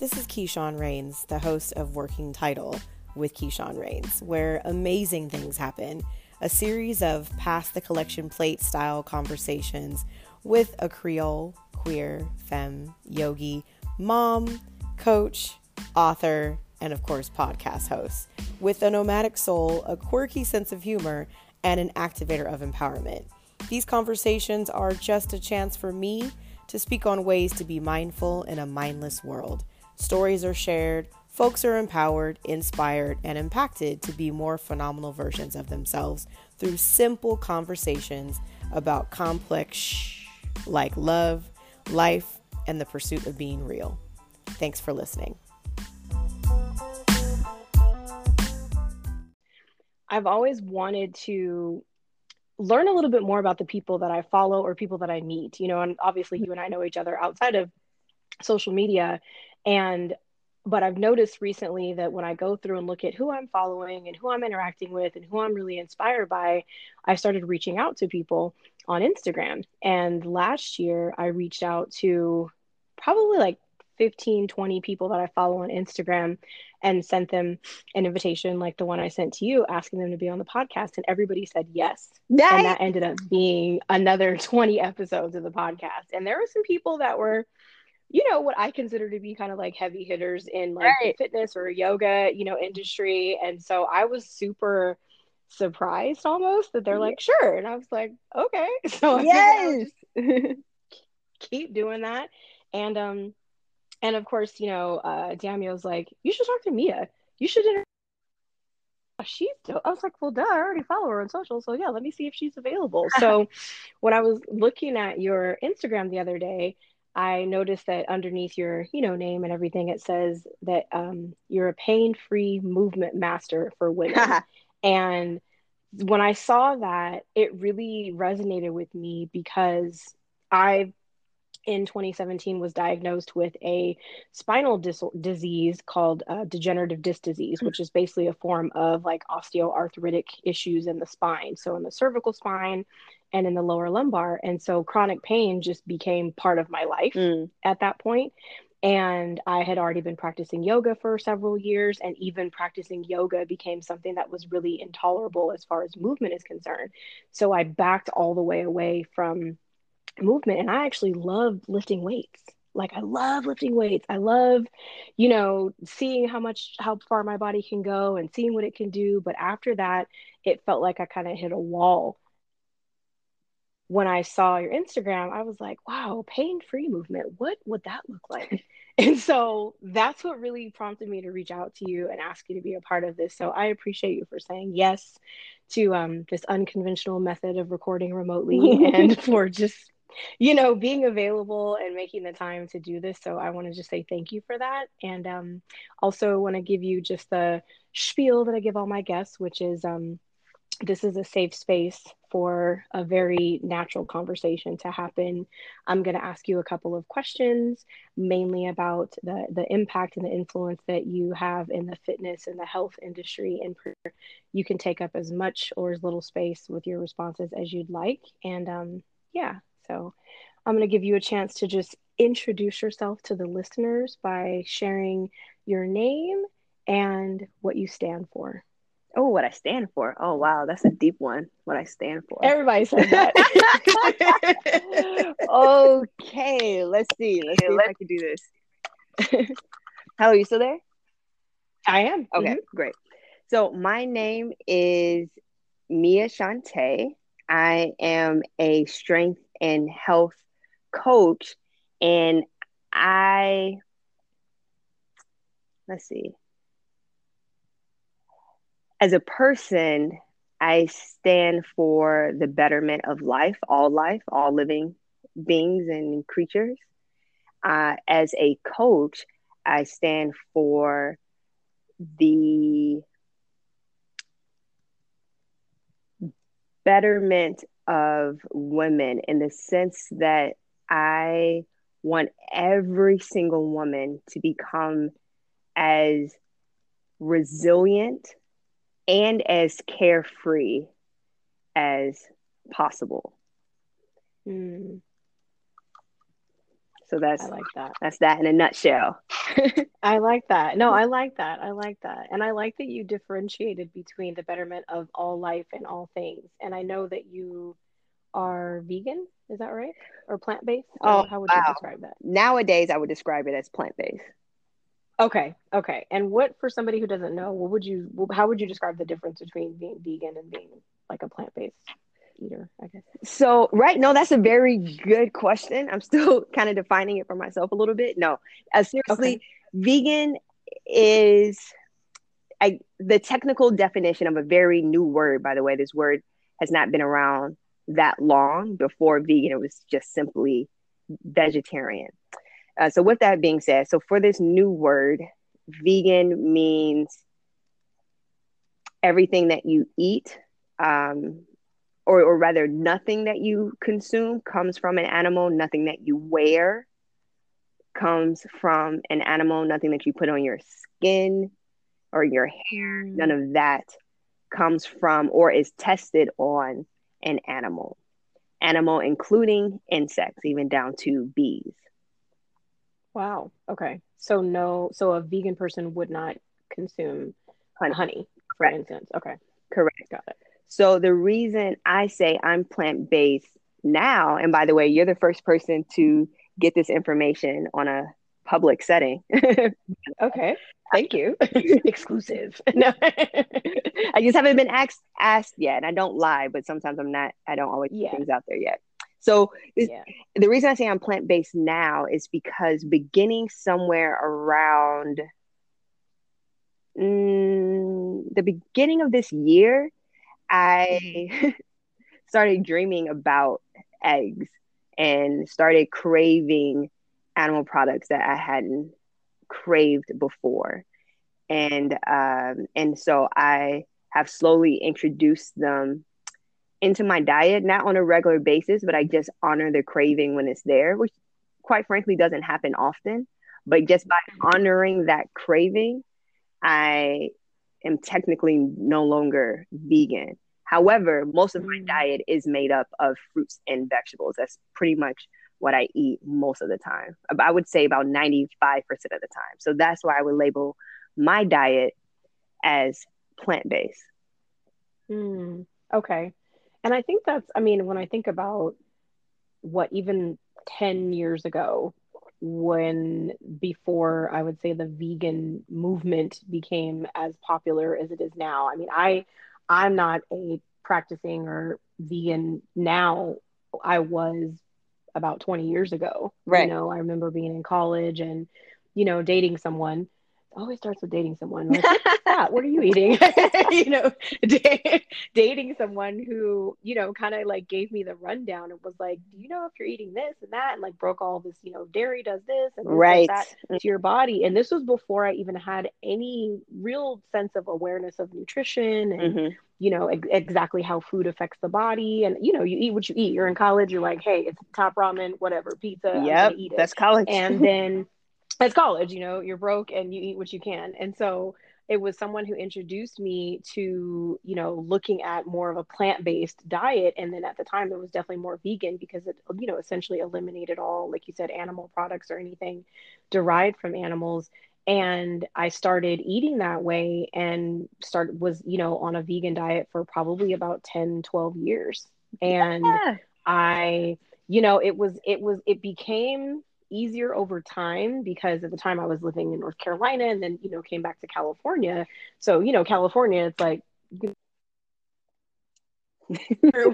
This is Keyshawn Rains, the host of Working Title with Keyshawn Rains, where amazing things happen. A series of pass the collection plate style conversations with a Creole, queer, femme, yogi, mom, coach, author, and of course, podcast host. With a nomadic soul, a quirky sense of humor, and an activator of empowerment. These conversations are just a chance for me to speak on ways to be mindful in a mindless world. Stories are shared, folks are empowered, inspired, and impacted to be more phenomenal versions of themselves through simple conversations about complex like love, life, and the pursuit of being real. Thanks for listening. I've always wanted to learn a little bit more about the people that I follow or people that I meet, you know, and obviously you and I know each other outside of social media. And, but I've noticed recently that when I go through and look at who I'm following and who I'm interacting with and who I'm really inspired by, I started reaching out to people on Instagram. And last year I reached out to probably like 15, 20 people that I follow on Instagram and sent them an invitation like the one I sent to you, asking them to be on the podcast. And everybody said yes. Nice. And that ended up being another 20 episodes of the podcast. And there were some people that were, you know, what I consider to be kind of like heavy hitters in like right. fitness or yoga, you know, industry. And so I was super surprised almost that they're like, sure. And I was like, okay. So yes. keep doing that. And um and of course, you know, uh, Damio's like, you should talk to Mia. You should. Inter- she's. I was like, well, duh, I already follow her on social, so yeah, let me see if she's available. so, when I was looking at your Instagram the other day, I noticed that underneath your, you know, name and everything, it says that um, you're a pain-free movement master for women. and when I saw that, it really resonated with me because I've in 2017 was diagnosed with a spinal dis- disease called uh, degenerative disc disease, which is basically a form of like osteoarthritic issues in the spine. So in the cervical spine and in the lower lumbar. And so chronic pain just became part of my life mm. at that point. And I had already been practicing yoga for several years, and even practicing yoga became something that was really intolerable as far as movement is concerned. So I backed all the way away from movement and I actually love lifting weights. Like I love lifting weights. I love, you know, seeing how much how far my body can go and seeing what it can do, but after that it felt like I kind of hit a wall. When I saw your Instagram, I was like, wow, pain-free movement. What would that look like? and so that's what really prompted me to reach out to you and ask you to be a part of this. So I appreciate you for saying yes to um, this unconventional method of recording remotely and for just you know, being available and making the time to do this. So I want to just say thank you for that. And um, also want to give you just the spiel that I give all my guests, which is um, this is a safe space for a very natural conversation to happen. I'm going to ask you a couple of questions, mainly about the, the impact and the influence that you have in the fitness and the health industry. And you can take up as much or as little space with your responses as you'd like. And um, yeah, so I'm going to give you a chance to just introduce yourself to the listeners by sharing your name and what you stand for. Oh, what I stand for. Oh, wow. That's a deep one. What I stand for. Everybody said that. okay. Let's see. Let's see if I can do this. Hello, you still there? I am. Okay, mm-hmm. great. So, my name is Mia Shante. I am a strength and health coach. And I, let's see, as a person, I stand for the betterment of life, all life, all living beings and creatures. Uh, as a coach, I stand for the betterment of women in the sense that I want every single woman to become as resilient and as carefree as possible. Mm. So that's I like that. That's that in a nutshell. I like that. No, I like that. I like that. And I like that you differentiated between the betterment of all life and all things. And I know that you are vegan, is that right? Or plant based? Oh, how would wow. you describe that? Nowadays, I would describe it as plant based. Okay, okay. And what for somebody who doesn't know, what would you how would you describe the difference between being vegan and being like a plant-based eater, I guess? So, right, no, that's a very good question. I'm still kind of defining it for myself a little bit. No, uh, seriously, Okay. vegan is I, the technical definition of a very new word, by the way. This word has not been around that long. Before vegan, it was just simply vegetarian. Uh, so, with that being said, so for this new word, vegan means everything that you eat, um, or, or rather, nothing that you consume comes from an animal, nothing that you wear comes from an animal, nothing that you put on your skin or your hair, none of that comes from or is tested on an animal. Animal, including insects, even down to bees. Wow. Okay. So no, so a vegan person would not consume Honey. honey, for Correct. instance. Okay, Correct. got it. So the reason I say I'm plant based now, and by the way, you're the first person to get this information on a public setting. Okay. Thank you. Exclusive. No. I just haven't been asked asked yet, and I don't lie, but sometimes I'm not. I don't always Yeah. put things out there yet. So yeah. the reason I say I'm plant based now is because beginning somewhere around mm, the beginning of this year, I started dreaming about eggs and started craving animal products that I hadn't craved before. And um, and so I have slowly introduced them into my diet, not on a regular basis, but I just honor the craving when it's there, which quite frankly doesn't happen often. But just by honoring that craving, I am technically no longer vegan. However, most of my Mm. diet is made up of fruits and vegetables. That's pretty much what I eat most of the time. I would say about 95% of the time. So that's why I would label my diet as plant based. Mm, okay. And I think that's, I mean, when I think about what even 10 years ago, when before I would say the vegan movement became as popular as it is now. I mean, I I'm not a practicing or vegan now. I was about 20 years ago. Right. You know, I remember being in college and, you know, dating someone. Always starts with dating someone. Like? What are you eating? you know, da- dating someone who, you know, kind of like gave me the rundown and was like, do you know if you're eating this and that? And like broke all this, you know, dairy does this and this does right. that to your body. And this was before I even had any real sense of awareness of nutrition and, Mhm. you know, ex- exactly how food affects the body. And, you know, you eat what you eat. You're in college, you're like, hey, it's top ramen, whatever, pizza, Yep. gonna eat it That's college. and then it's college you know you're broke and you eat what you can. And so it was someone who introduced me to you know looking at more of a plant-based diet. And then at the time it was definitely more vegan because it you know essentially eliminated all like you said animal products or anything derived from animals. And i started eating that way and started was you know on a vegan diet for probably about 10 12 years. And yeah. I, you know, it was, it was, it became easier over time because at the time I was living in North Carolina and then, you know, came back to California. So, you know, California, it's like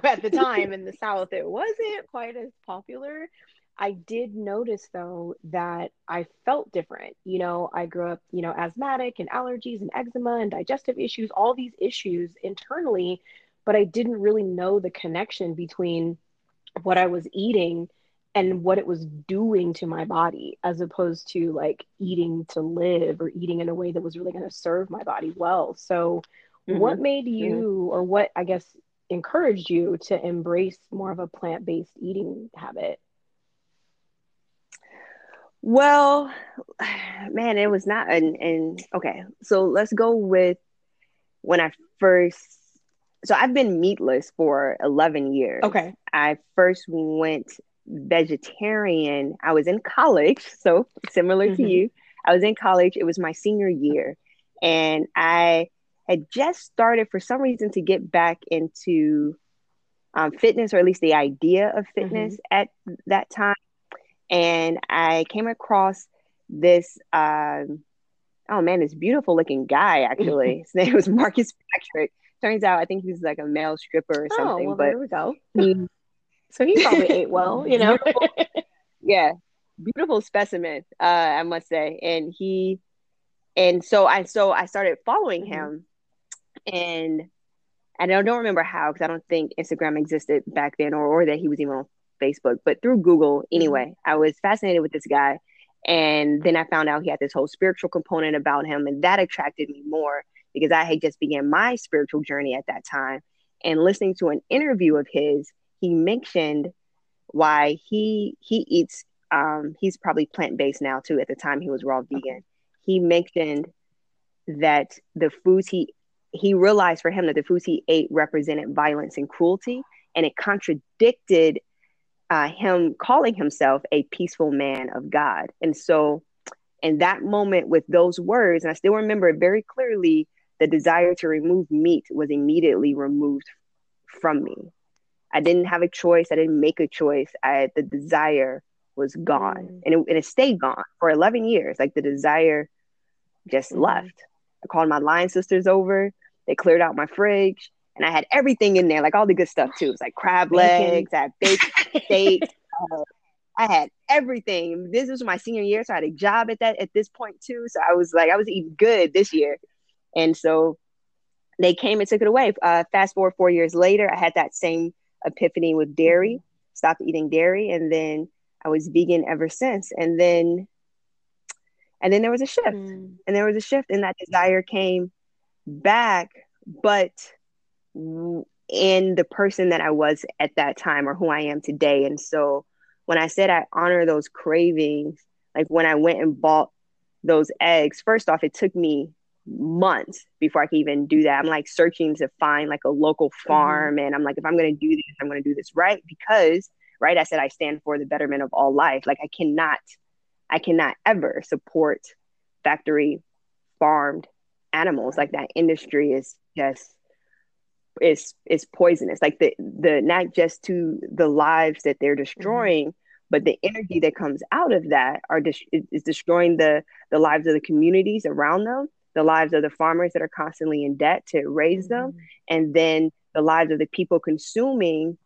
at the time in the South, it wasn't quite as popular. I did notice though that I felt different. You know, I grew up, you know, asthmatic and allergies and eczema and digestive issues, all these issues internally, but I didn't really know the connection between what I was eating and what it was doing to my body as opposed to like eating to live or eating in a way that was really going to serve my body well. So, mm-hmm. what made you, or what I guess encouraged you to embrace more of a plant based eating habit? Well, man, it was not an and okay. So let's go with when I first so I've been meatless for 11 years. Okay. I first went vegetarian. I was in college, so similar mm-hmm. to you. I was in college. It was my senior year, and I had just started for some reason to get back into um, fitness, or at least the idea of fitness mm-hmm. at that time. And I came across this. Um, oh man, this beautiful looking guy. Actually, his name was Marcus Patrick. Turns out, I think he's like a male stripper or something. Oh, well, but there we go. He, so he probably ate well, you know. yeah, beautiful specimen, uh, I must say. And he, and so I, so I started following mm-hmm. him, and and I don't remember how because I don't think Instagram existed back then, or or that he was even on Facebook. But through Google, mm-hmm. anyway, I was fascinated with this guy, and then I found out he had this whole spiritual component about him, and that attracted me more because I had just began my spiritual journey at that time. And listening to an interview of his, he mentioned why he he eats um, he's probably plant based now too. At the time, he was raw vegan. He mentioned that the foods he he realized for him that the foods he ate represented violence and cruelty, and it contradicted uh, him calling himself a peaceful man of God. And so, in that moment, with those words, and I still remember it very clearly, the desire to remove meat was immediately removed from me. I didn't have a choice. I didn't make a choice. I the desire was gone mm. and, it, and it stayed gone for 11 years. Like the desire just mm. left. I called my line sisters over. They cleared out my fridge and I had everything in there, like all the good stuff too. It was like crab legs, I had baked steak. Uh, I had everything. This was my senior year, so I had a job at that at this point too. So I was like, I was eating good this year, and so they came and took it away. Uh, fast forward four years later, I had that same epiphany with dairy. Mm-hmm. Stopped eating dairy, and then I was vegan ever since. And then and then there was a shift. Mm. And there was a shift and that desire came back, but in the person that I was at that time or who I am today. And so when I said I honor those cravings, like when I went and bought those eggs, first off, it took me months before I could even do that. I'm like searching to find like a local mm-hmm. farm. Mm-hmm. And I'm like, if I'm going to do this, I'm going to do this right because right? I said I stand for the betterment of all life. Like I cannot, I cannot ever support factory farmed animals. Like that industry is just is is poisonous. Like the the not just to the lives that they're destroying, mm-hmm. but the energy that comes out of that are dis- is destroying the the lives of the communities around them, the lives of the farmers that are constantly in debt to raise mm-hmm. them, and then the lives of the people consuming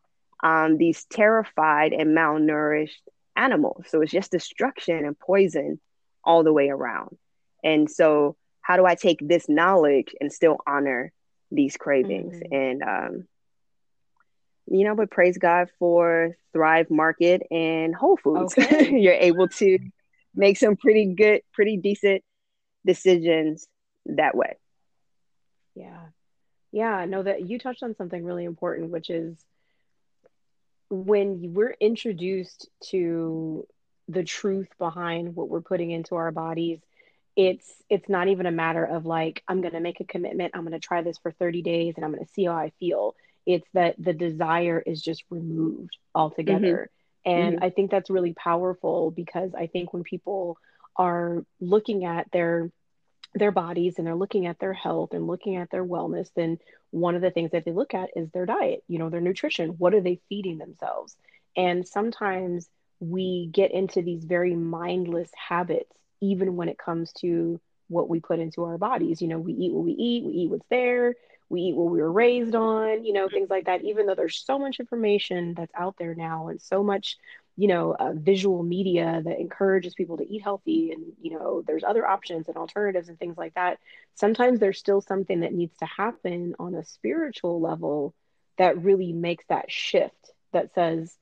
um, these terrified and malnourished animals. So it's just destruction and poison all the way around. And so, how do I take this knowledge and still honor these cravings? Mm-hmm. And, um, you know, but praise God for Thrive Market and Whole Foods. Okay. You're able to make some pretty good, pretty decent decisions that way. Yeah. Yeah. No, that you touched on something really important, which is when we're introduced to the truth behind what we're putting into our bodies it's it's not even a matter of like i'm going to make a commitment i'm going to try this for 30 days and i'm going to see how i feel it's that the desire is just removed altogether mm-hmm. and mm-hmm. i think that's really powerful because i think when people are looking at their their bodies and they're looking at their health and looking at their wellness, then one of the things that they look at is their diet, you know, their nutrition. What are they feeding themselves? And sometimes we get into these very mindless habits, even when it comes to what we put into our bodies. You know, we eat what we eat, we eat what's there, we eat what we were raised on, you know, mm-hmm. things like that. Even though there's so much information that's out there now and so much you know uh, visual media that encourages people to eat healthy and you know there's other options and alternatives and things like that sometimes there's still something that needs to happen on a spiritual level that really makes that shift that says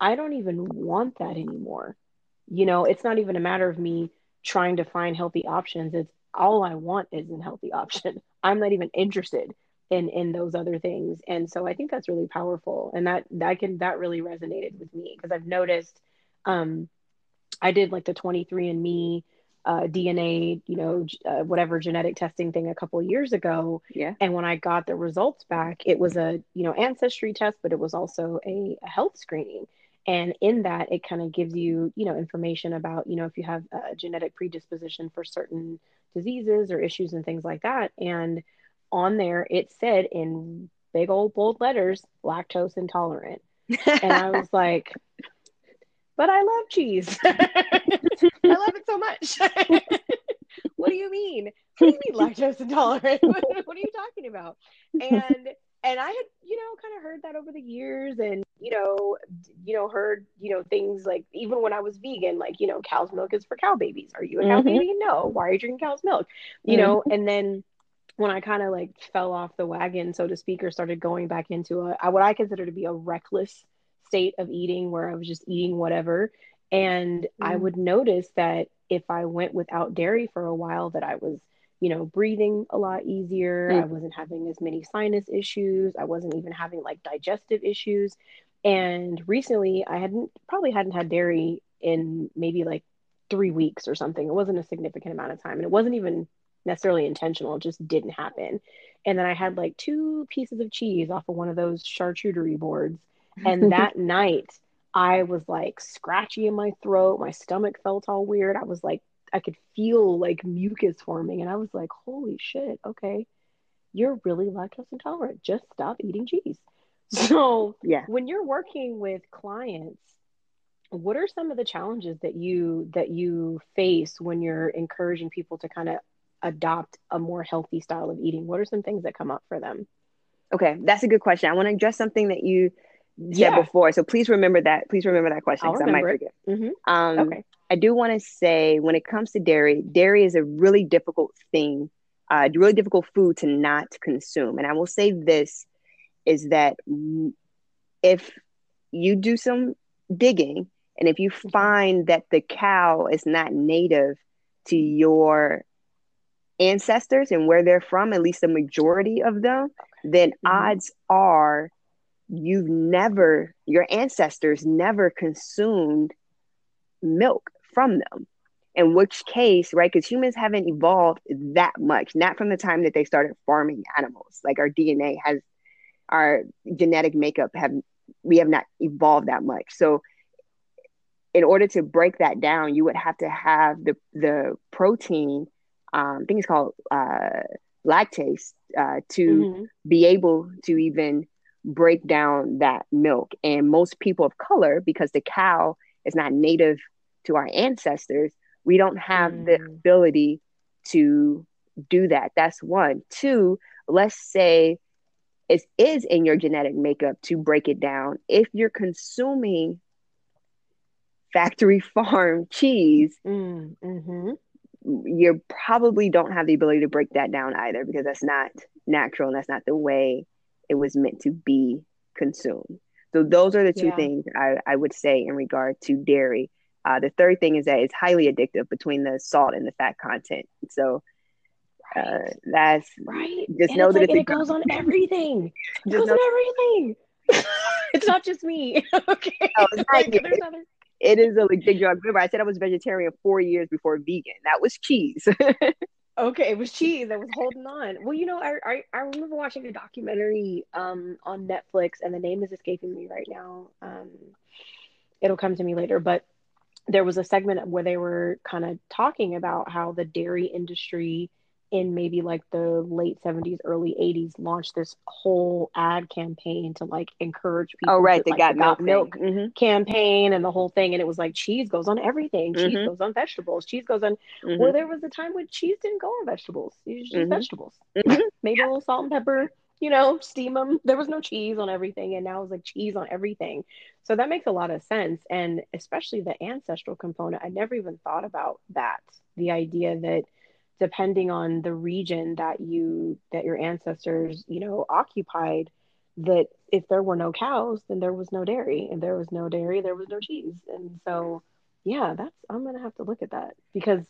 i don't even want that anymore. You know it's not even a matter of me trying to find healthy options. It's all i want is a healthy option. I'm not even interested in in those other things. And so i think that's really powerful. And that that can that really resonated with me because i've noticed um i did like the 23andme uh, dna you know uh, whatever genetic testing thing a couple years ago. Yeah. And when i got the results back it was a you know ancestry test but it was also a, a health screening. And in that it kind of gives you you know information about you know if you have a genetic predisposition for certain diseases or issues and things like that. And on there it said in big old bold letters lactose intolerant and i was like but i love cheese i love it so much what do you mean what do you mean lactose intolerant what, are you talking about and and I had, you know, kind of heard that over the years and, you know, you know, heard, you know, things like even when I was vegan, like, you know, cow's milk is for cow babies. Are you a cow mm-hmm. baby? No. Why are you drinking cow's milk? You mm-hmm. know, and then when I kind of like fell off the wagon, so to speak, or started going back into a, what I consider to be a reckless state of eating where I was just eating whatever. And mm-hmm. I would notice that if I went without dairy for a while, that I was you know, breathing a lot easier. Mm. I wasn't having as many sinus issues. I wasn't even having like digestive issues. And recently, I hadn't probably hadn't had dairy in maybe like three weeks or something. It wasn't a significant amount of time. And it wasn't even necessarily intentional, it just didn't happen. And then I had like two pieces of cheese off of one of those charcuterie boards. And that night, I was like scratchy in my throat. My stomach felt all weird. I was like I could feel like mucus forming, and I was like, "Holy shit! Okay, you're really lactose intolerant. Just stop eating cheese." So, yeah, when you're working with clients, what are some of the challenges that you that you face when you're encouraging people to kind of adopt a more healthy style of eating? What are some things that come up for them? Okay, that's a good question. I want to address something that you said yeah. before. So please remember that. Please remember that question because I might forget. Mm-hmm. Um, okay. I do want to say when it comes to dairy, dairy is a really difficult thing, uh, really difficult food to not consume. And I will say this is that if you do some digging and if you find that the cow is not native to your ancestors and where they're from, at least the majority of them, then mm-hmm. odds are you've never, your ancestors never consumed milk from them. In which case, right, because humans haven't evolved that much, not from the time that they started farming animals. Like our DNA has, our genetic makeup have, we have not evolved that much. So, in order to break that down, you would have to have the the protein, um, I think it's called uh, lactase, uh, to mm-hmm. be able to even break down that milk. And most people of color, because the cow is not native to our ancestors, we don't have mm. the ability to do that. That's one. Two, let's say it is in your genetic makeup to break it down. If you're consuming factory farm cheese, mm, hmm you probably don't have the ability to break that down either because that's not natural and that's not the way it was meant to be consumed. So those are the two yeah. things I, I would say in regard to dairy. Uh, the third thing is that it's highly addictive between the salt and the fat content. So uh, that's right. Just and know that like, it goes on everything. It goes on everything. it's not just me. okay. Oh, like, other... It is a big drug. Remember, I said I was vegetarian four years before vegan. That was cheese. okay, it was cheese. I was holding on. Well, you know, I, I I remember watching a documentary um on Netflix, and the name is escaping me right now. Um, it'll come to me later, but there was a segment where they were kind of talking about how the dairy industry in maybe like the late 70s early 80s launched this whole ad campaign to like encourage people oh right to, they like, got milk, milk. Mm-hmm. campaign and the whole thing and it was like cheese goes on everything cheese mm-hmm. goes on vegetables cheese goes on mm-hmm. well there was a time when cheese didn't go on vegetables it was just mm-hmm. vegetables mm-hmm. maybe a little salt and pepper you know, steam them. There was no cheese on everything, and now it's like cheese on everything. So that makes a lot of sense. And especially the ancestral component, I never even thought about that. The idea that depending on the region that you that your ancestors, you know, occupied, that if there were no cows, then there was no dairy. and there was no dairy, there was no cheese. And so yeah, that's I'm gonna have to look at that because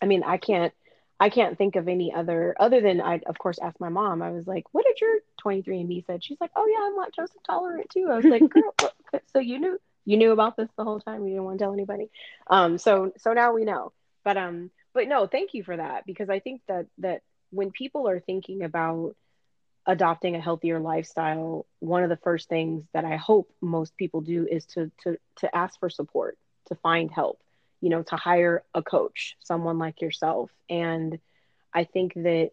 I mean I can't I can't think of any other other than I of course asked my mom. I was like, "What did your 23andMe said?" She's like, "Oh yeah, I'm lactose intolerant too." I was like, "Girl, what? so you knew you knew about this the whole time? You didn't want to tell anybody." Um, so so now we know. But um, but no, thank you for that because I think that that when people are thinking about adopting a healthier lifestyle, one of the first things that I hope most people do is to to to ask for support, to find help, you know, to hire a coach, someone like yourself. And I think that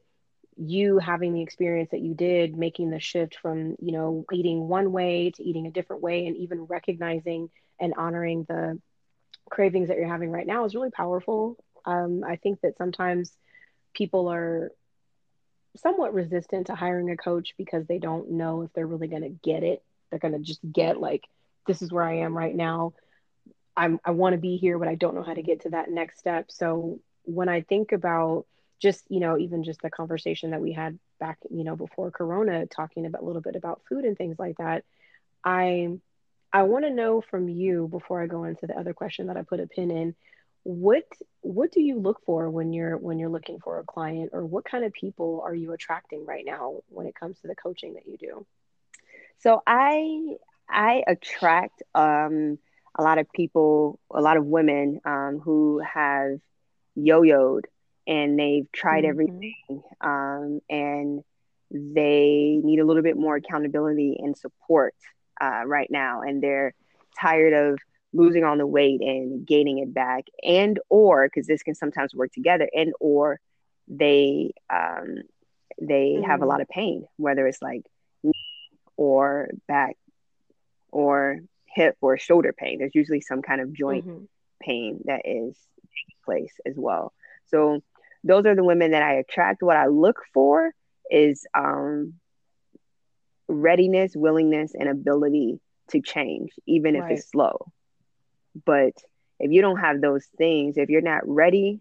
you having the experience that you did, making the shift from, you know, eating one way to eating a different way and even recognizing and honoring the cravings that you're having right now is really powerful. Um, I think that sometimes people are somewhat resistant to hiring a coach because they don't know if they're really going to get it. They're going to just get like, this is where I am right now. I'm, I want to be here, but I don't know how to get to that next step. So when I think about just, you know, even just the conversation that we had back, you know, before Corona, talking about a little bit about food and things like that, I, I want to know from you before I go into the other question that I put a pin in what what do you look for when you're when you're looking for a client or what kind of people are you attracting right now when it comes to the coaching that you do so i i attract um a lot of people a lot of women um, who have yo-yoed and they've tried mm-hmm. everything um, and they need a little bit more accountability and support uh, right now and they're tired of losing on the weight and gaining it back and or because this can sometimes work together and or they um they mm-hmm. have a mm. lot of pain whether it's like knee or back or hip or shoulder pain there's usually some kind of joint mm-hmm. pain that is taking place as well so those are the women that i attract what i look for is um readiness willingness and ability to change even if right. it's slow but if you don't have those things, if you're not ready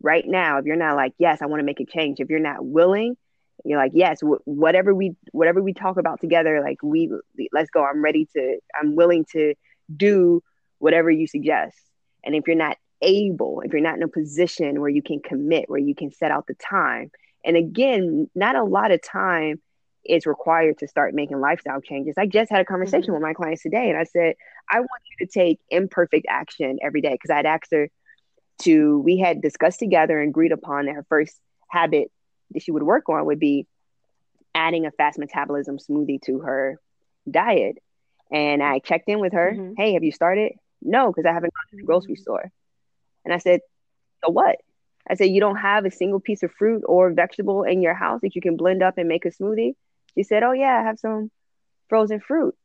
right now, if you're not like, yes, I want to make a change, if you're not willing, you're like, yes, whatever we whatever we talk about together, like we let's go. I'm ready to. I'm willing to do whatever you suggest. And if you're not able, if you're not in a position where you can commit, where you can set out the time, and again, not a lot of time is required to start making lifestyle changes. I just had a conversation mm-hmm. with my clients today and I said, I want you to take imperfect action every day because I'd asked her to, we had discussed together and agreed upon that her first habit that she would work on would be adding a fast metabolism smoothie to her diet. And I checked in with her, mm-hmm. hey, have you started? No, because I haven't gone to the grocery mm-hmm. store. And I said, so what? I said, you don't have a single piece of fruit or vegetable in your house that you can blend up and make a smoothie? She said, "Oh yeah, I have some frozen fruit,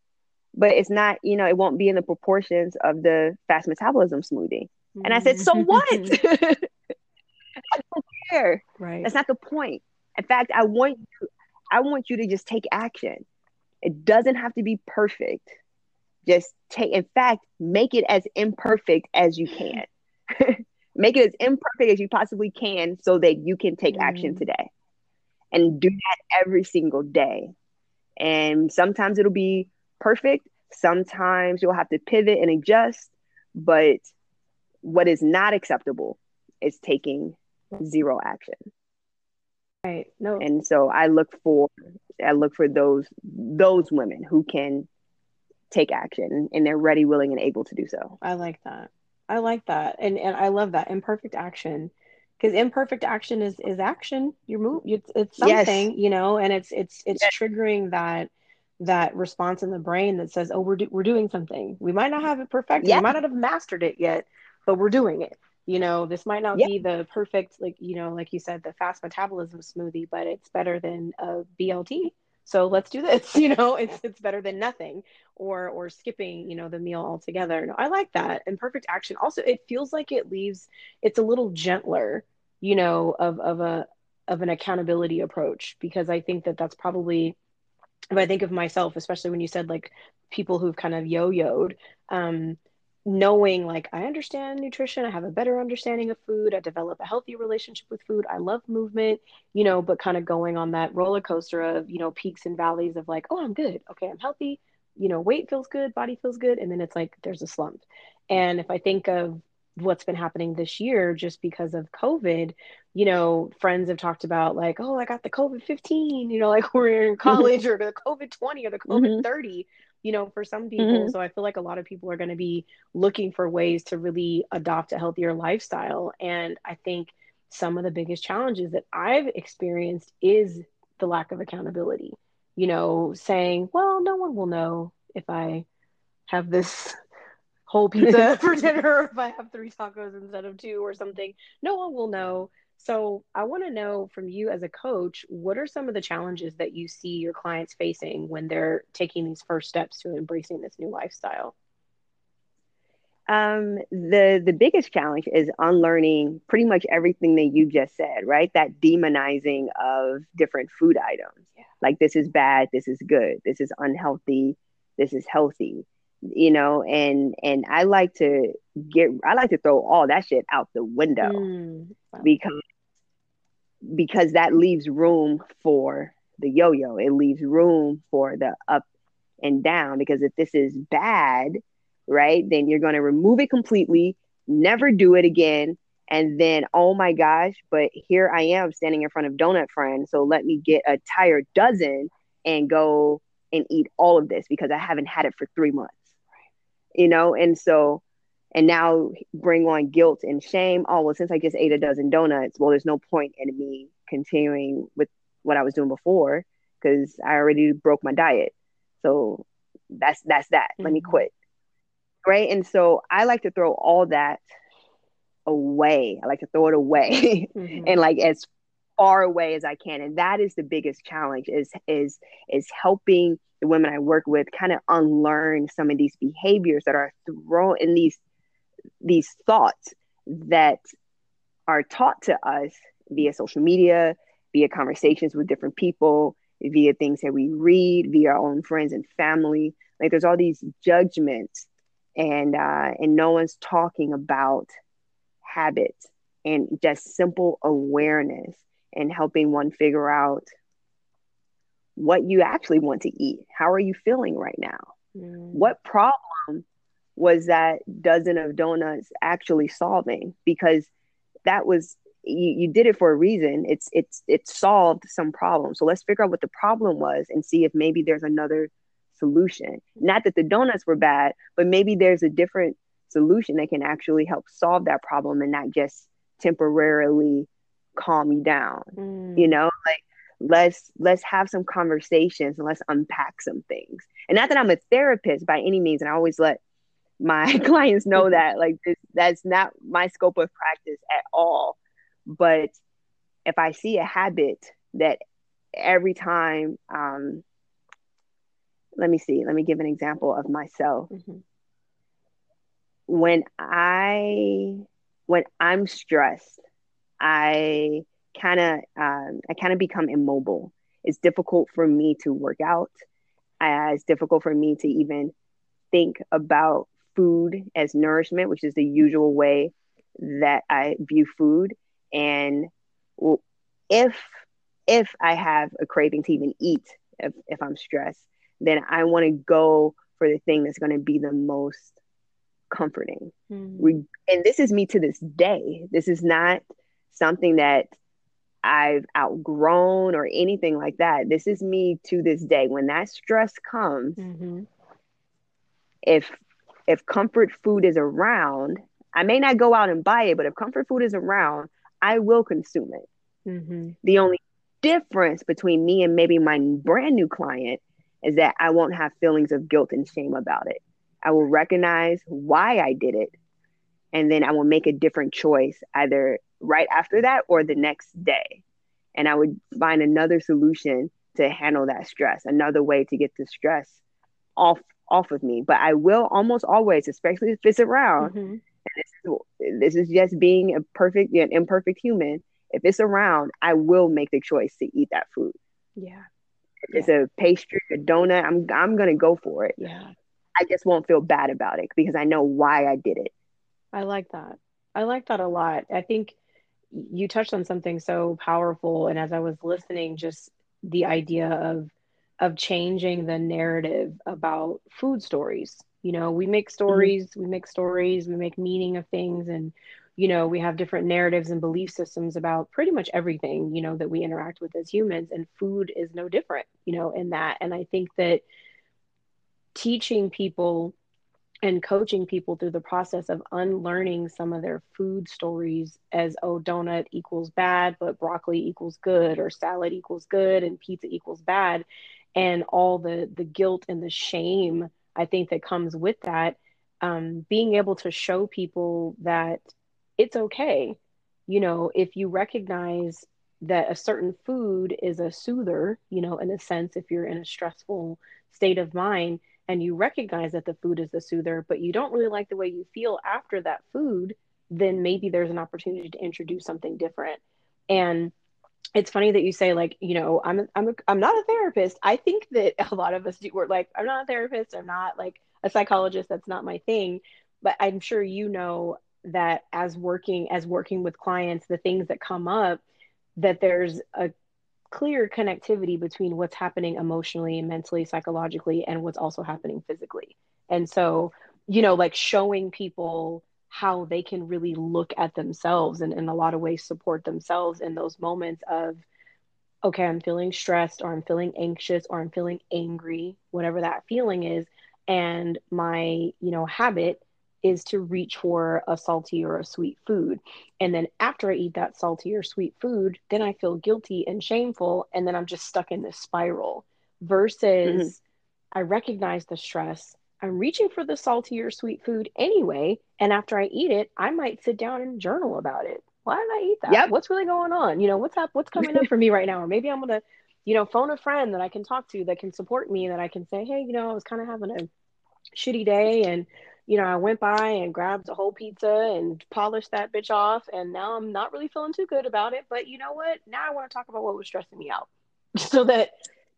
but it's not, you know, it won't be in the proportions of the fast metabolism smoothie." Mm-hmm. And I said, "So mm-hmm. what? I don't care. Right. That's not the point. In fact, I want you, I want you to just take action. It doesn't have to be perfect. Just take. In fact, make it as imperfect as you can." make it as imperfect as you possibly can so that you can take mm. action today and do that every single day. And sometimes it'll be perfect, sometimes you'll have to pivot and adjust, but what is not acceptable is taking zero action. Right. No. And so I look for I look for those those women who can take action and they're ready, willing, and able to do so. I like that. I like that. And and I love that imperfect action because imperfect action is is action. You move it's, it's something yes. you know and it's it's it's yes. triggering that that response in the brain that says oh we're, do- we're doing something. We might not have it perfect yeah. we might not have mastered it yet but we're doing it. You know this might not be the perfect like you know like you said the fast metabolism smoothie but it's better than a blt so let's do this you know it's it's better than nothing or or skipping you know the meal altogether. No i like that. And perfect action. Also it feels like it leaves it's a little gentler you know of of a of an accountability approach because i think that that's probably if i think of myself especially when you said like people who've kind of yo-yoed um, knowing like i understand nutrition i have a better understanding of food i develop a healthy relationship with food i love movement you know but kind of going on that roller coaster of you know peaks and valleys of like oh i'm good okay i'm healthy you know weight feels good body feels good and then it's like there's a slump. And if i think of what's been happening this year just because of COVID. You know, friends have talked about like, oh, I got the COVID 15, you know, like we're in college or the COVID 20 or the COVID mm-hmm. 30, you know, for some people. Mm-hmm. So I feel like a lot of people are going to be looking for ways to really adopt a healthier lifestyle. And I think some of the biggest challenges that I've experienced is the lack of accountability. You know, saying, well, no one will know if I have this whole pizza for dinner if I have three tacos instead of two or something. No one will know. So I want to know from you as a coach, what are some of the challenges that you see your clients facing when they're taking these first steps to embracing this new lifestyle? Um, the the biggest challenge is unlearning pretty much everything that you just said, right? That demonizing of different food items. Yeah. Like this is bad, this is good, this is unhealthy, this is healthy. You know, and and I like to get I like to throw all that shit out the window mm, wow. because because that leaves room for the yo-yo. It leaves room for the up and down because if this is bad, right, then you're going to remove it completely, never do it again, and then oh my gosh, but here I am standing in front of Donut Friend, so let me get a tire dozen and go and eat all of this because I haven't had it for 3 months. You know, and so and now bring on guilt and shame. Oh, well, since I just ate a dozen donuts, well, there's no point in me continuing with what I was doing before because I already broke my diet. So that's that's that. Mm-hmm. Let me mm-hmm. quit. Right. And so I like to throw all that away. I like to throw it away mm-hmm. and like as far away as I can. And that is the biggest challenge is is is helping the women I work with kind of unlearn some of these behaviors that are thrown in these these thoughts that are taught to us via social media, via conversations with different people, via things that we read, via our own friends and family. Like there's all these judgments, and uh, and no one's talking about habits and just simple awareness and helping one figure out what you actually want to eat. How are you feeling right now? Mm. What problem was that dozen of donuts actually solving because that was you, you did it for a reason it's it's it solved some problem so let's figure out what the problem was and see if maybe there's another solution not that the donuts were bad but maybe there's a different solution that can actually help solve that problem and not just temporarily calm you down mm. you know like let's let's have some conversations and let's unpack some things and not that i'm a therapist by any means and i always let my clients know that like this, that's not my scope of practice at all but if i see a habit that every time um let me see let me give an example of myself mm-hmm. when i when i'm stressed i kind of um, i kind of become immobile it's difficult for me to work out uh, it's difficult for me to even think about food as nourishment, which is the usual way that I view food. And if if I have a craving to even eat, if, if I'm stressed, then I want to go for the thing that's going to be the most comforting. Mm. We, and this is me to this day. This is not something that I've outgrown or anything like that. This is me to this day. When that stress comes, mm-hmm. if if comfort food is around, I may not go out and buy it, but if comfort food is around, I will consume it. Mm-hmm. The only difference between me and maybe my brand new client is that I won't have feelings of guilt and shame about it. I will recognize why I did it, and then I will make a different choice either right after that or the next day. And I would find another solution to handle that stress, another way to get the stress off off of me. But I will almost always, especially if it's around, mm-hmm. this, is, this is just being a perfect, an imperfect human. If it's around, I will make the choice to eat that food. Yeah. If it's a pastry, a donut, I'm I'm gonna go for it. Yeah. I just won't feel bad about it because I know why I did it. I like that. I like that a lot. I think you touched on something so powerful. And as I was listening, just the idea of of changing the narrative about food stories. You know, we make mm-hmm. stories, mm-hmm. we make stories, we make meaning of things, and you know, we have different narratives and belief systems about pretty much everything, you know, that we interact with as humans, and food is no different, you know, in that. And I think that teaching people and coaching people through the process of unlearning some of their food stories as oh donut equals bad but broccoli equals good or salad equals good and pizza equals bad. And all the the guilt and the shame i think that comes with that um, being able to show people that it's okay. You know if you recognize that a certain food is a soother you know in a sense if you're in a stressful state of mind and you recognize that the food is the soother, but you don't really like the way you feel after that food, then maybe there's an opportunity to introduce something different. And it's funny that you say like, you know, I'm I'm a, I'm not a therapist. I think that a lot of us do. We're like, I'm not a therapist. I'm not like a psychologist. That's not my thing. But I'm sure you know that as working as working with clients, the things that come up, that there's a clear connectivity between what's happening emotionally, mentally, psychologically, and what's also happening physically. And so, you know, like showing people how they can really look at themselves and in a lot of ways support themselves in those moments of, okay, I'm feeling stressed or I'm feeling anxious or I'm feeling angry, whatever that feeling is. And my, you know, habit is to reach for a salty or a sweet food. And then after I eat that salty or sweet food, then I feel guilty and shameful. And then I'm just stuck in this spiral versus mm-hmm. I recognize the stress. I'm reaching for the salty or sweet food anyway. And after I eat it, I might sit down and journal about it. Why did I eat that? Yep. What's really going on? You know, what's up? What's coming up for me right now? Or maybe I'm going to, you know, phone a friend that I can talk to that can support me, that I can say, hey, you know, I was kind of having a shitty day and you know, I went by and grabbed a whole pizza and polished that bitch off. And now I'm not really feeling too good about it. But you know what? Now I want to talk about what was stressing me out so that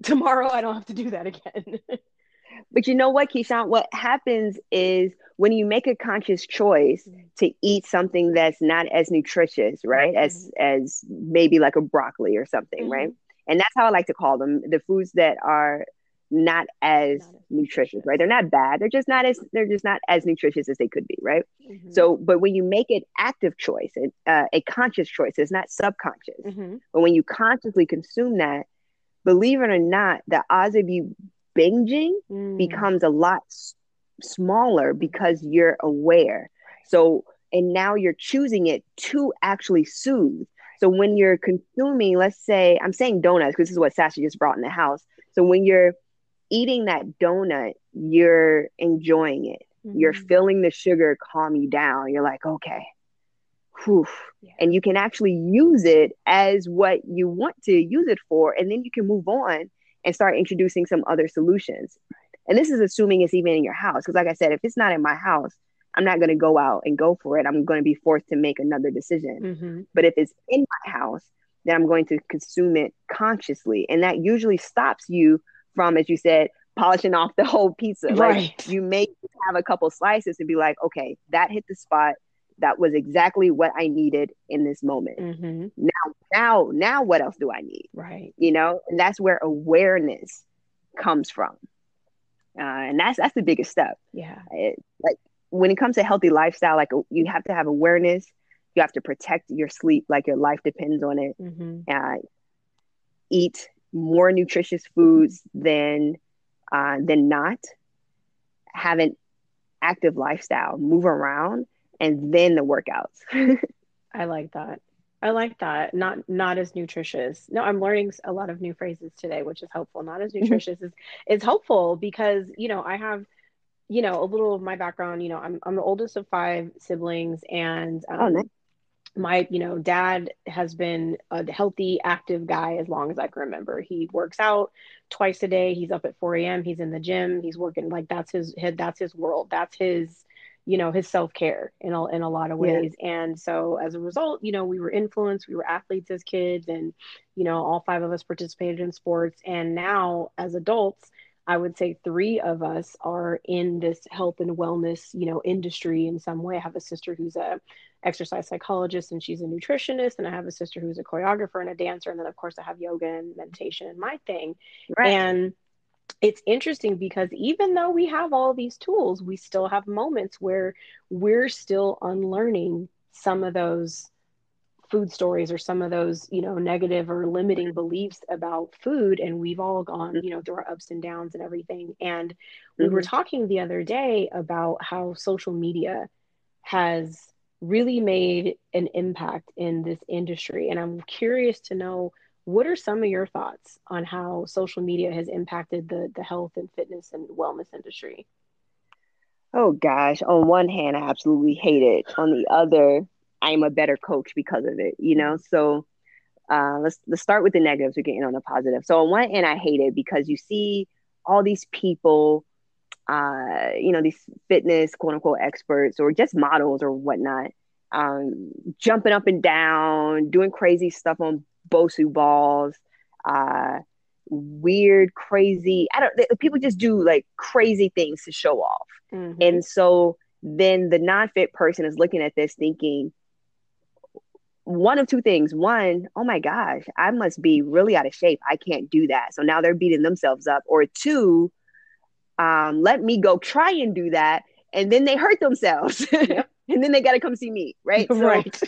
tomorrow I don't have to do that again. but you know what, Keyshawn? What happens is when you make a conscious choice mm-hmm. to eat something that's not as nutritious, right? As mm-hmm. as maybe like a broccoli or something, mm-hmm. right? And that's how I like to call them the foods that are not as, not nutritious, right? They're not bad. They're just not as they're just not as nutritious as they could be, right? Mm-hmm. So, but when you make it active choice, uh, a conscious choice, it's not subconscious. Mm-hmm. But when you consciously consume that, believe it or not, the odds of you binging mm. becomes a lot s- smaller because you're aware. So, and now you're choosing it to actually soothe. So when you're consuming, let's say, I'm saying donuts because this is what Sasha just brought in the house. So when you're eating that donut, you're enjoying it. Mm-hmm. You're feeling the sugar calm you down. You're like, okay, whew. Yeah. And you can actually use it as what you want to use it for. And then you can move on and start introducing some other solutions. And this is assuming it's even in your house. Because, like I said, if it's not in my house, I'm not going to go out and go for it. I'm going to be forced to make another decision. Mm-hmm. But if it's in my house, then I'm going to consume it consciously. And that usually stops you from, as you said, polishing off the whole pizza. Right. Like you may have a couple slices and be like, okay, that hit the spot. That was exactly what I needed in this moment. Mm-hmm. Now, now, now, what else do I need? Right. You know, and that's where awareness comes from, uh, and that's that's the biggest step. Yeah. It, like when it comes to healthy lifestyle, like you have to have awareness. You have to protect your sleep, like your life depends on it. Mm-hmm. Uh, eat more nutritious foods than uh, than not. Have an active lifestyle, move around, and then the workouts. I like that. I like that. Not not as nutritious. No, I'm learning a lot of new phrases today, which is helpful. Not as nutritious is is helpful because you know I have you know a little of my background. You know I'm I'm the oldest of five siblings, and um, oh, nice my you know dad has been a healthy active guy as long as i can remember. He works out twice a day. He's up at 4 a.m he's in the gym. He's working like that's his, his that's his world. That's his you know his self-care in a, in a lot of ways. Yeah. and so as a result you know we were influenced. We were athletes as kids and you know all five of us participated in sports. And now as adults I would say three of us are in this health and wellness, you know, industry in some way. I have a sister who's a exercise psychologist and she's a nutritionist, and I have a sister who's a choreographer and a dancer, and then of course I have yoga and meditation and my thing. Right. And it's interesting because even though we have all these tools, we still have moments where we're still unlearning some of those food stories or some of those you know negative or limiting beliefs about food and we've all gone you know through our ups and downs and everything. And we mm-hmm. were talking the other day about how social media has really made an impact in this industry. And i'm curious to know what are some of your thoughts on how social media has impacted the the health and fitness and wellness industry? Oh gosh. On one hand i absolutely hate it. On the other I'm a better coach because of it, you know? So uh, let's let's start with the negatives. We're getting on the positive. So on one end, I hate it because you see all these people, uh, you know, these fitness quote unquote experts or just models or whatnot, um, jumping up and down, doing crazy stuff on Bosu balls, uh, weird, crazy. I don't. People just do like crazy things to show off, mm-hmm. and so then the non-fit person is looking at this thinking one of two things. One, oh my gosh, I must be really out of shape. I can't do that. So now they're beating themselves up. Or two, um, let me go try and do that. And then they hurt themselves. Yep. and then they got to come see me. Right. So, right.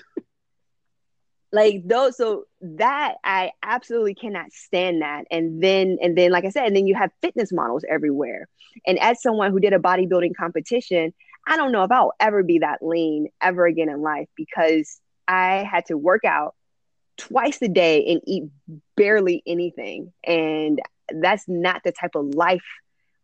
like those. So that I absolutely cannot stand that. And then, and then, like I said, and then you have fitness models everywhere. And as someone who did a bodybuilding competition, I don't know if I'll ever be that lean ever again in life because I had to work out twice a day and eat barely anything. And that's not the type of life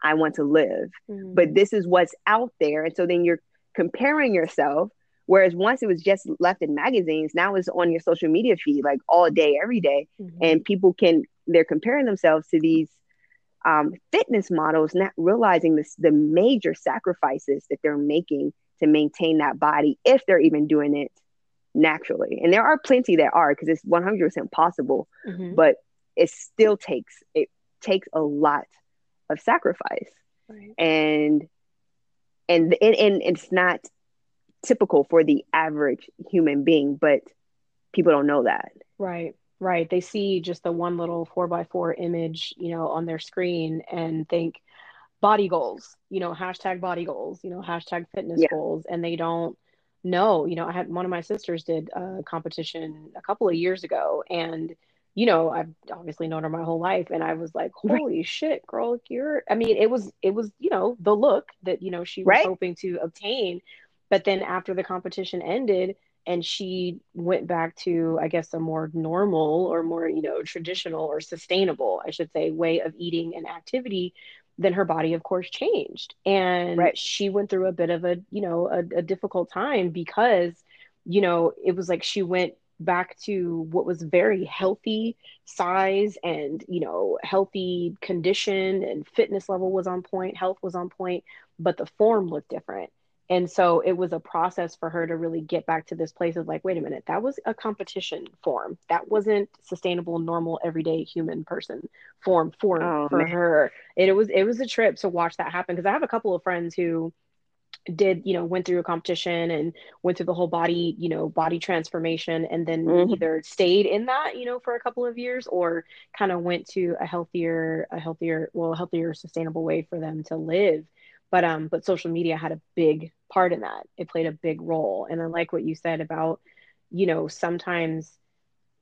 I want to live. Mm-hmm. But this is what's out there. And so then you're comparing yourself. Whereas once it was just left in magazines, now it's on your social media feed like all day, every day. Mm-hmm. And people can, they're comparing themselves to these um, fitness models, not realizing this, the major sacrifices that they're making to maintain that body, if they're even doing it naturally. And there are plenty that are because it's 100% possible, mm-hmm. but it still takes it takes a lot of sacrifice. Right. And and and, and it's not typical for the average human being, but people don't know that. Right. Right. They see just the one little four by four image, you know, on their screen and think body goals, you know, hashtag body goals, you know, hashtag fitness yeah. goals. And they don't no you know i had one of my sisters did a competition a couple of years ago and you know i've obviously known her my whole life and i was like holy right. shit girl you're i mean it was it was you know the look that you know she was right. hoping to obtain but then after the competition ended and she went back to i guess a more normal or more you know traditional or sustainable i should say way of eating and activity then her body of course changed and right. she went through a bit of a you know a, a difficult time because you know it was like she went back to what was very healthy size and you know healthy condition and fitness level was on point health was on point but the form looked different and so it was a process for her to really get back to this place of like wait a minute that was a competition form that wasn't sustainable normal everyday human person form for oh, for man. her and it was it was a trip to watch that happen because i have a couple of friends who did you know went through a competition and went through the whole body you know body transformation and then mm-hmm. either stayed in that you know for a couple of years or kind of went to a healthier a healthier well a healthier sustainable way for them to live but um but social media had a big part in that it played a big role and i like what you said about you know sometimes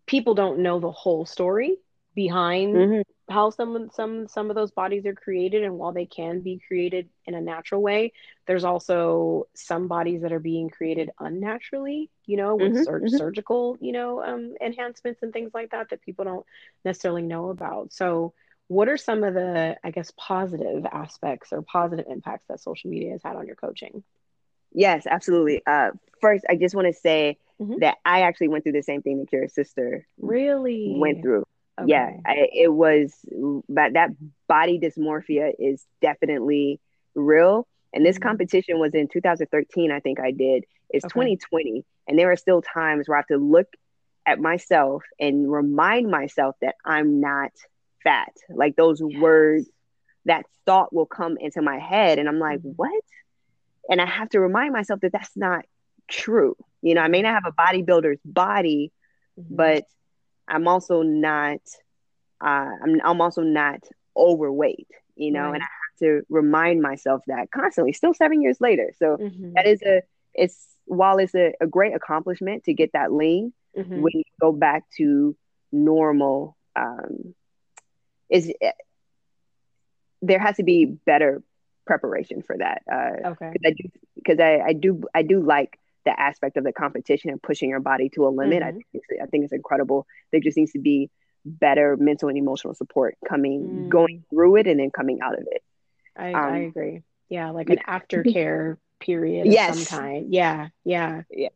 people don't know the whole story behind mm-hmm. how some some some of those bodies are created and while they can be created in a natural way there's also some bodies that are being created unnaturally you know with mm-hmm. sur- mm-hmm. surgical you know um, enhancements and things like that that people don't necessarily know about so what are some of the i guess positive aspects or positive impacts that social media has had on your coaching yes absolutely uh, first i just want to say mm-hmm. that i actually went through the same thing that your sister really went through okay. yeah I, it was but that body dysmorphia is definitely real and this mm-hmm. competition was in 2013 i think i did it's okay. 2020 and there are still times where i have to look at myself and remind myself that i'm not fat. Like those yes. words, that thought will come into my head. And I'm like, mm-hmm. what? And I have to remind myself that that's not true. You know, I may not have a bodybuilder's body, mm-hmm. but I'm also not, uh, I'm, I'm also not overweight, you know, right. and I have to remind myself that constantly, still seven years later. So mm-hmm. that is a, it's, while it's a, a great accomplishment to get that lean, mm-hmm. when you go back to normal um, is eh, there has to be better preparation for that. Uh, okay. Because I, I, I, do I do like the aspect of the competition and pushing your body to a limit. Mm-hmm. I, think it's, I think it's incredible. There just needs to be better mental and emotional support coming, mm. going through it, and then coming out of it. I, um, I agree. Yeah, like an aftercare period yes. of some kind. Yeah, yeah, yeah.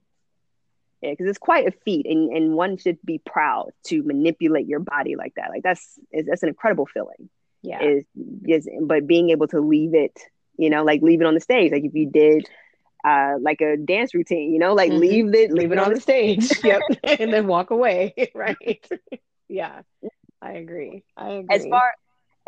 Because it's quite a feat, and, and one should be proud to manipulate your body like that. Like that's that's an incredible feeling. Yeah, is is but being able to leave it, you know, like leave it on the stage. Like if you did uh, like a dance routine, you know, like mm-hmm. leave it, leave it on the stage, yep, and then walk away, right? yeah, I agree. I agree. As far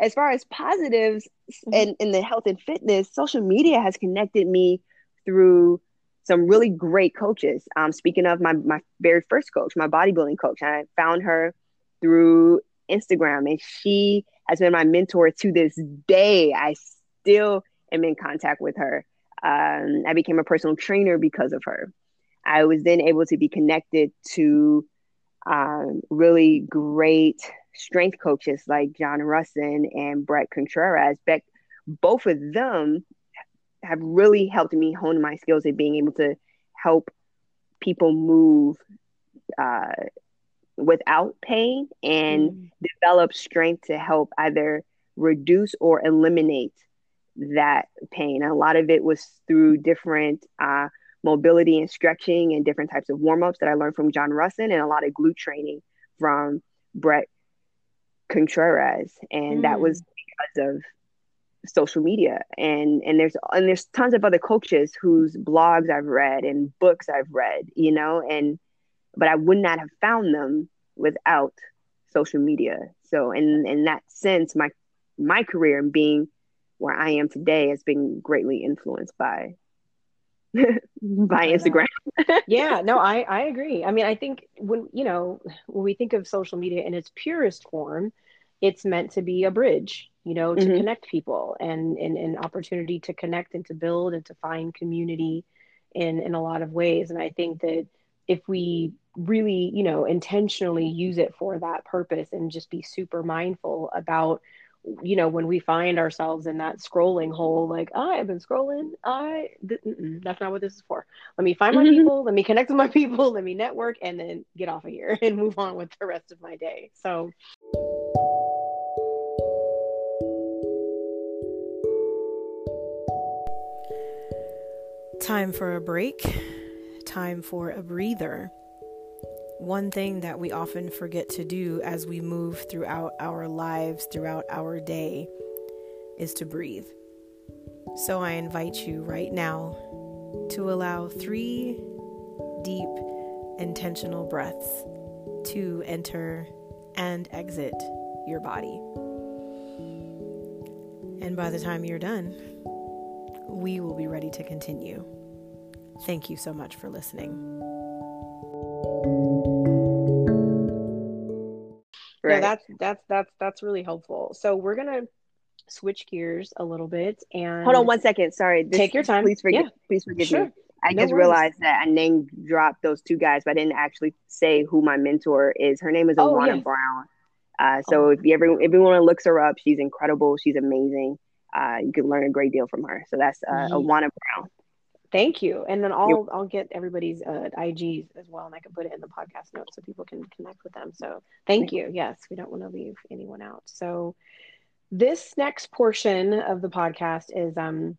as far as positives mm-hmm. and in the health and fitness, social media has connected me through some really great coaches. Um, speaking of my my very first coach, my bodybuilding coach, and I found her through Instagram, and she has been my mentor to this day. I still am in contact with her. Um, I became a personal trainer because of her. I was then able to be connected to um, really great strength coaches like John Rusin and Bret Contreras. Beck, both of them have really helped me hone my skills at being able to help people move uh, without pain and mm. develop strength to help either reduce or eliminate that pain. A lot of it was through different uh, mobility and stretching and different types of warm ups that I learned from John Rusin and a lot of glute training from Bret Contreras. And mm. that was because of social media and and there's and there's tons of other coaches whose blogs I've read and books I've read, you know, and but I would not have found them without social media. So in in that sense, my my career and being where I am today has been greatly influenced by by Instagram. yeah, no, I I agree. I mean, I think when you know when we think of social media in its purest form, it's meant to be a bridge, you know, to mm-hmm. connect people and, and an opportunity to connect and to build and to find community in in a lot of ways. And I think that if we really, you know, intentionally use it for that purpose and just be super mindful about you know when we find ourselves in that scrolling hole like i have been scrolling. I th- that's not what this is for. Let me find my mm-hmm. people let me connect with my people let me network and then get off of here and move on with the rest of my day. So time for a break. Time for a breather one thing that we often forget to do as we move throughout our lives, throughout our day, is to breathe. So I invite you right now to allow three deep, intentional breaths to enter and exit your body. And by the time you're done, we will be ready to continue. Thank you so much for listening. Right. that's that's that's that's really helpful so we're gonna switch gears a little bit and hold on one second sorry this, take your time please forgive yeah. please forgive sure. me I no just worries. realized that I name dropped those two guys, but I didn't actually say who my mentor is. Her name is oh, Awana Brown. Uh, so oh. if you ever if anyone looks her up, she's incredible. She's amazing. Uh, you can learn a great deal from her. So that's uh, mm-hmm. Awana Brown. Thank you. And then I'll You're- I'll get everybody's uh, IGs as well, and I can put it in the podcast notes so people can connect with them. So thank you. Yes, we don't want to leave anyone out. So this next portion of the podcast is um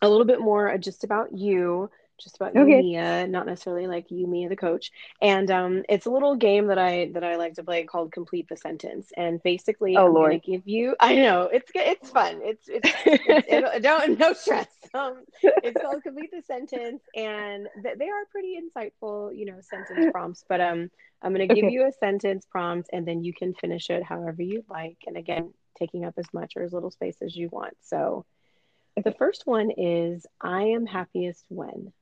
a little bit more just about you just about okay. you, Mia, not necessarily like you, Mia, the coach. And um, it's a little game that I that I like to play called Complete the Sentence. And basically, oh, I'm Lord. give you. I know it's it's fun. It's it's, it's it, don't no stress. Um, it's called Complete the Sentence, and th- they are pretty insightful, you know, sentence prompts. But um, I'm gonna give okay. you a sentence prompt, and then you can finish it however you like. And again, taking up as much or as little space as you want. So. The first one is I am happiest when.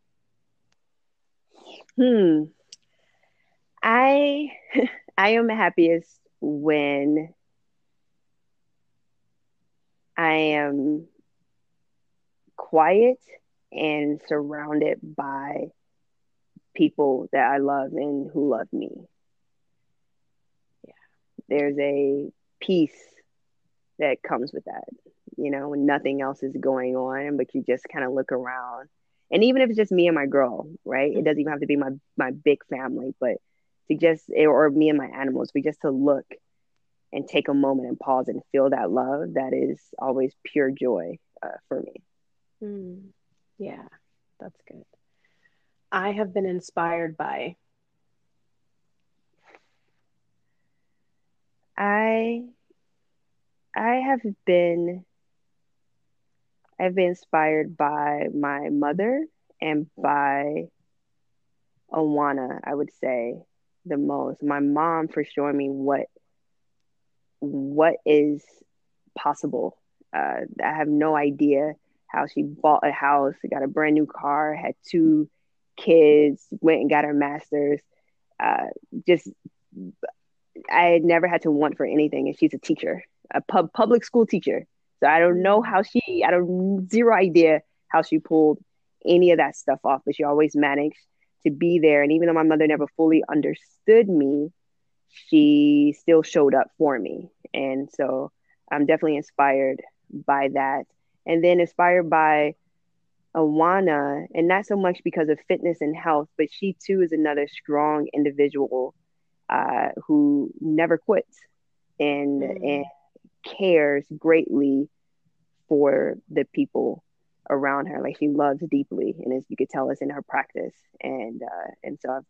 Hmm. I I am happiest when I am quiet and surrounded by people that I love and who love me. Yeah. There's a peace that comes with that, you know, when nothing else is going on, but you just kind of look around. And even if it's just me and my girl, right? It doesn't even have to be my my big family, but to just or me and my animals, but just to look and take a moment and pause and feel that love that is always pure joy uh, for me. Mm, yeah, that's good. I have been inspired by. I I have been I've been inspired by my mother and by Awana, I would say the most. My mom for showing me what what is possible. Uh, I have no idea how she bought a house, got a brand new car, had two kids, went and got her master's. Uh, just, I had never had to want for anything, and she's a teacher, a pub public school teacher. So I don't know how she, I don't zero idea how she pulled any of that stuff off, but she always managed to be there. And even though my mother never fully understood me, she still showed up for me. And so I'm definitely inspired by that. And then inspired by Awana, and not so much because of fitness and health, but she too is another strong individual uh, who never quits and mm. and cares greatly for the people around her. Like she loves deeply, and as you could tell, it's in her practice. And uh, and so I've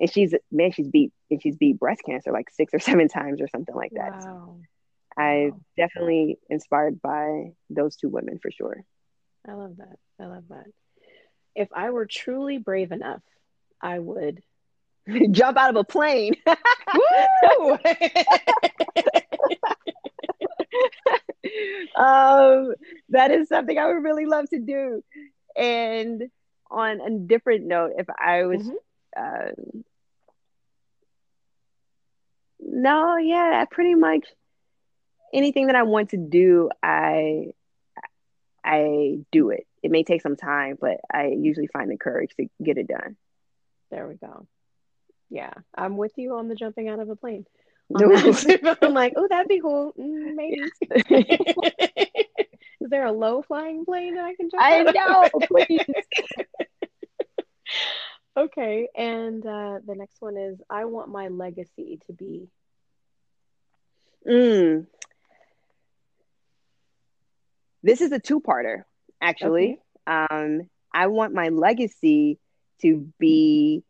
and she's man, she's beat and she's beat breast cancer like six or seven times or something like that. Wow. So I'm wow. definitely inspired by those two women for sure. I love that. I love that. If I were truly brave enough, I would jump out of a plane. um, that is something I would really love to do. And on a different note, if I was mm-hmm. uh, no, yeah, pretty much anything that I want to do, I I do it. It may take some time, but I usually find the courage to get it done. There we go. Yeah, I'm with you on the jumping out of a plane. I'm like, oh, that'd be cool. Mm, maybe. Is there a low flying plane that I can jump? I know, please. okay, and uh, the next one is I want my legacy to be Mm. This is a two-parter, actually. Okay. Um, I want my legacy to be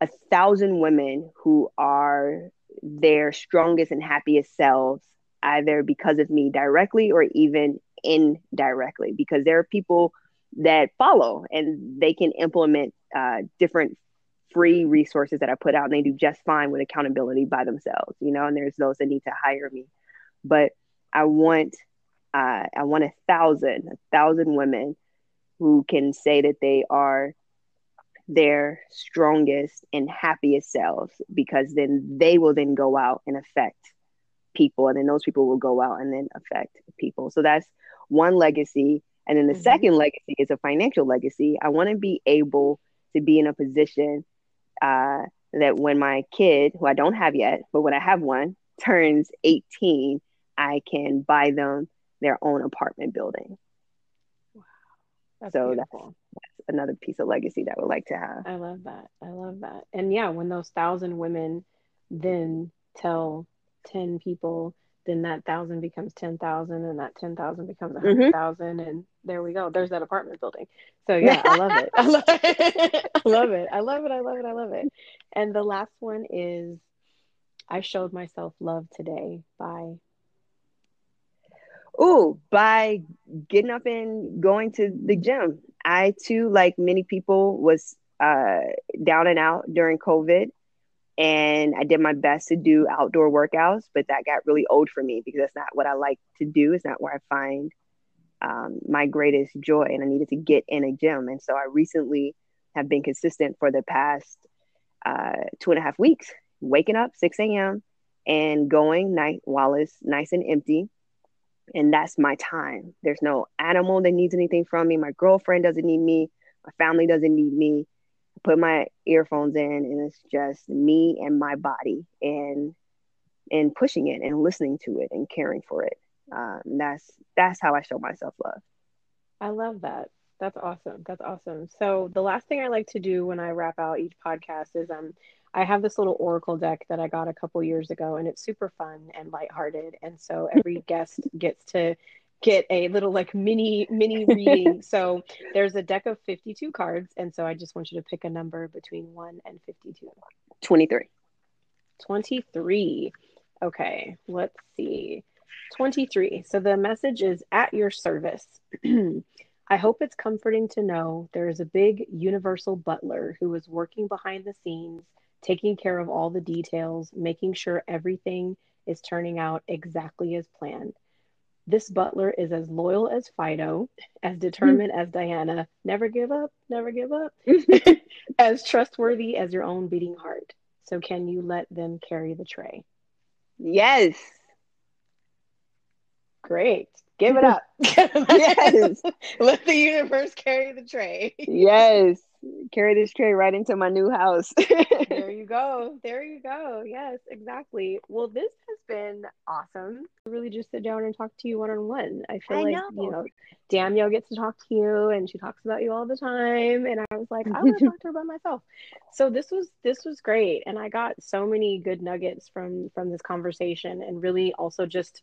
a thousand women who are their strongest and happiest selves, either because of me directly or even indirectly, because there are people that follow and they can implement uh, different free resources that I put out and they do just fine with accountability by themselves, you know, and there's those that need to hire me. But I want uh, I want a thousand, a thousand women who can say that they are their strongest and happiest selves because then they will then go out and affect people and then those people will go out and then affect people. So that's one legacy. And then the mm-hmm. second legacy is a financial legacy. I want to be able to be in a position uh, that when my kid, who I don't have yet, but when I have one, turns 18, I can buy them their own apartment building. Wow. That's so that's, that's, another piece of legacy that I would like to have. I love that. I love that. And yeah, when those thousand women then tell 10 people then that thousand becomes 10,000 and that 10,000 becomes a 100,000 mm-hmm. and there we go. There's that apartment building. So yeah, I love it. I love it. I love it. I love it. I love it. I love it. And the last one is I showed myself love today by Ooh, by getting up and going to the gym. I too, like many people, was uh, down and out during COVID and I did my best to do outdoor workouts, but that got really old for me because that's not what I like to do. It's not where I find um, my greatest joy, and I needed to get in a gym. And so I recently have been consistent for the past uh, two and a half weeks, waking up 6 a.m. and going night while it's nice and empty. And that's my time. There's no animal that needs anything from me. My girlfriend doesn't need me. My family doesn't need me I put my earphones in and it's just me and my body and and pushing it and listening to it and caring for it. Um, that's that's how I show myself love. I love that. That's awesome. That's awesome. So the last thing I like to do when I wrap out each podcast is um I have this little oracle deck that I got a couple years ago and it's super fun and lighthearted. And so every guest gets to get a little like mini mini reading. so there's a deck of 52 cards and so I just want you to pick a number between 1 and 52. 23. 23. Okay, let's see. 23. So the message is at your service. I hope it's comforting to know there is a big universal butler who is working behind the scenes, taking care of all the details, making sure everything is turning out exactly as planned. This butler is as loyal as Fido, as mm-hmm. determined as Diana, never give up, never give up, mm-hmm. as trustworthy as your own beating heart. So, can you let them carry the tray? Yes. Great. Give it mm-hmm. up. yes. Let the universe carry the tray. yes. Carry this tray right into my new house. there you go. There you go. Yes, exactly. Well, this has been awesome. Really just sit down and talk to you one on one. I feel I like, know. you know, Danielle gets to talk to you and she talks about you all the time. And I was like, I want to talk to her about myself. So this was this was great. And I got so many good nuggets from from this conversation and really also just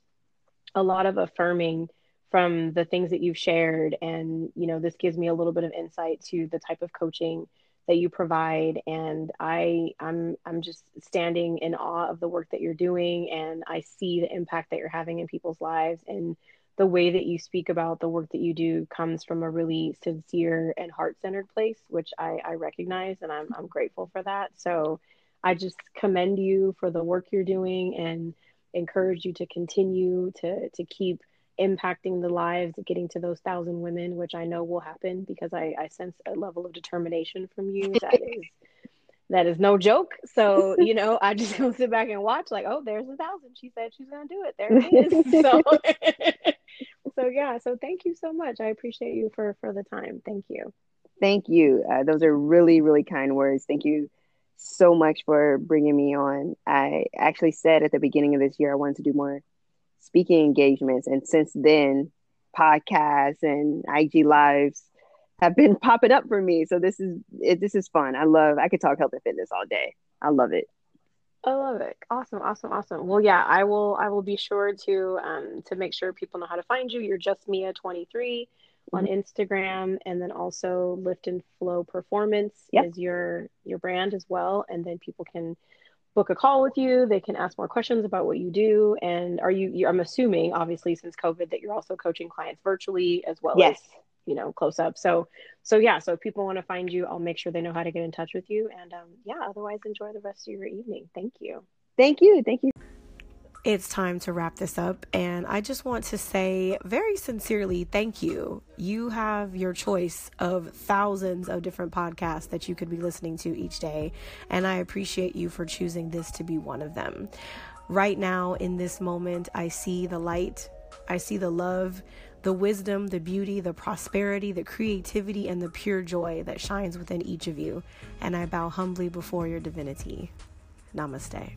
a lot of affirming from the things that you've shared. And you know this gives me a little bit of insight to the type of coaching that you provide. And i i'm i'm just standing in awe of the work that you're doing. And i see the impact that you're having in people's lives. And the way that you speak about the work that you do comes from a really sincere and heart-centered place which i i recognize. And i'm i'm grateful for that. So i just commend you for the work you're doing and encourage you to continue to to keep impacting the lives getting to those thousand women which i know will happen because i, I sense a level of determination from you that is that is no joke. So you know i just go sit back and watch like oh there's a thousand. She said she's gonna do it. There it is. So so yeah. So thank you so much. I appreciate you for for the time. Thank you. Thank you. Uh, those are really really kind words. Thank you so much for bringing me on. I actually said at the beginning of this year I wanted to do more speaking engagements, and since then, podcasts and IG lives have been popping up for me. So this is it, this is fun. I love. I could talk health and fitness all day. I love it. I love it. Awesome, awesome, awesome. Well, yeah, I will. I will be sure to um to make sure people know how to find you. You're just Mia twenty three on mm-hmm. Instagram, and then also Lift and Flow Performance yep. is your your brand as well. And then people can book a call with you. They can ask more questions about what you do. And are you? you I'm assuming, obviously, since COVID, that you're also coaching clients virtually as well yes. as you know close up. So so yeah. So if people want to find you, I'll make sure they know how to get in touch with you. And um, yeah. Otherwise, enjoy the rest of your evening. Thank you. Thank you. Thank you it's time to wrap this up. And I just want to say very sincerely thank you. You have your choice of thousands of different podcasts that you could be listening to each day. And I appreciate you for choosing this to be one of them. Right now, in this moment, I see the light, I see the love, the wisdom, the beauty, the prosperity, the creativity, and the pure joy that shines within each of you. And I bow humbly before your divinity. Namaste.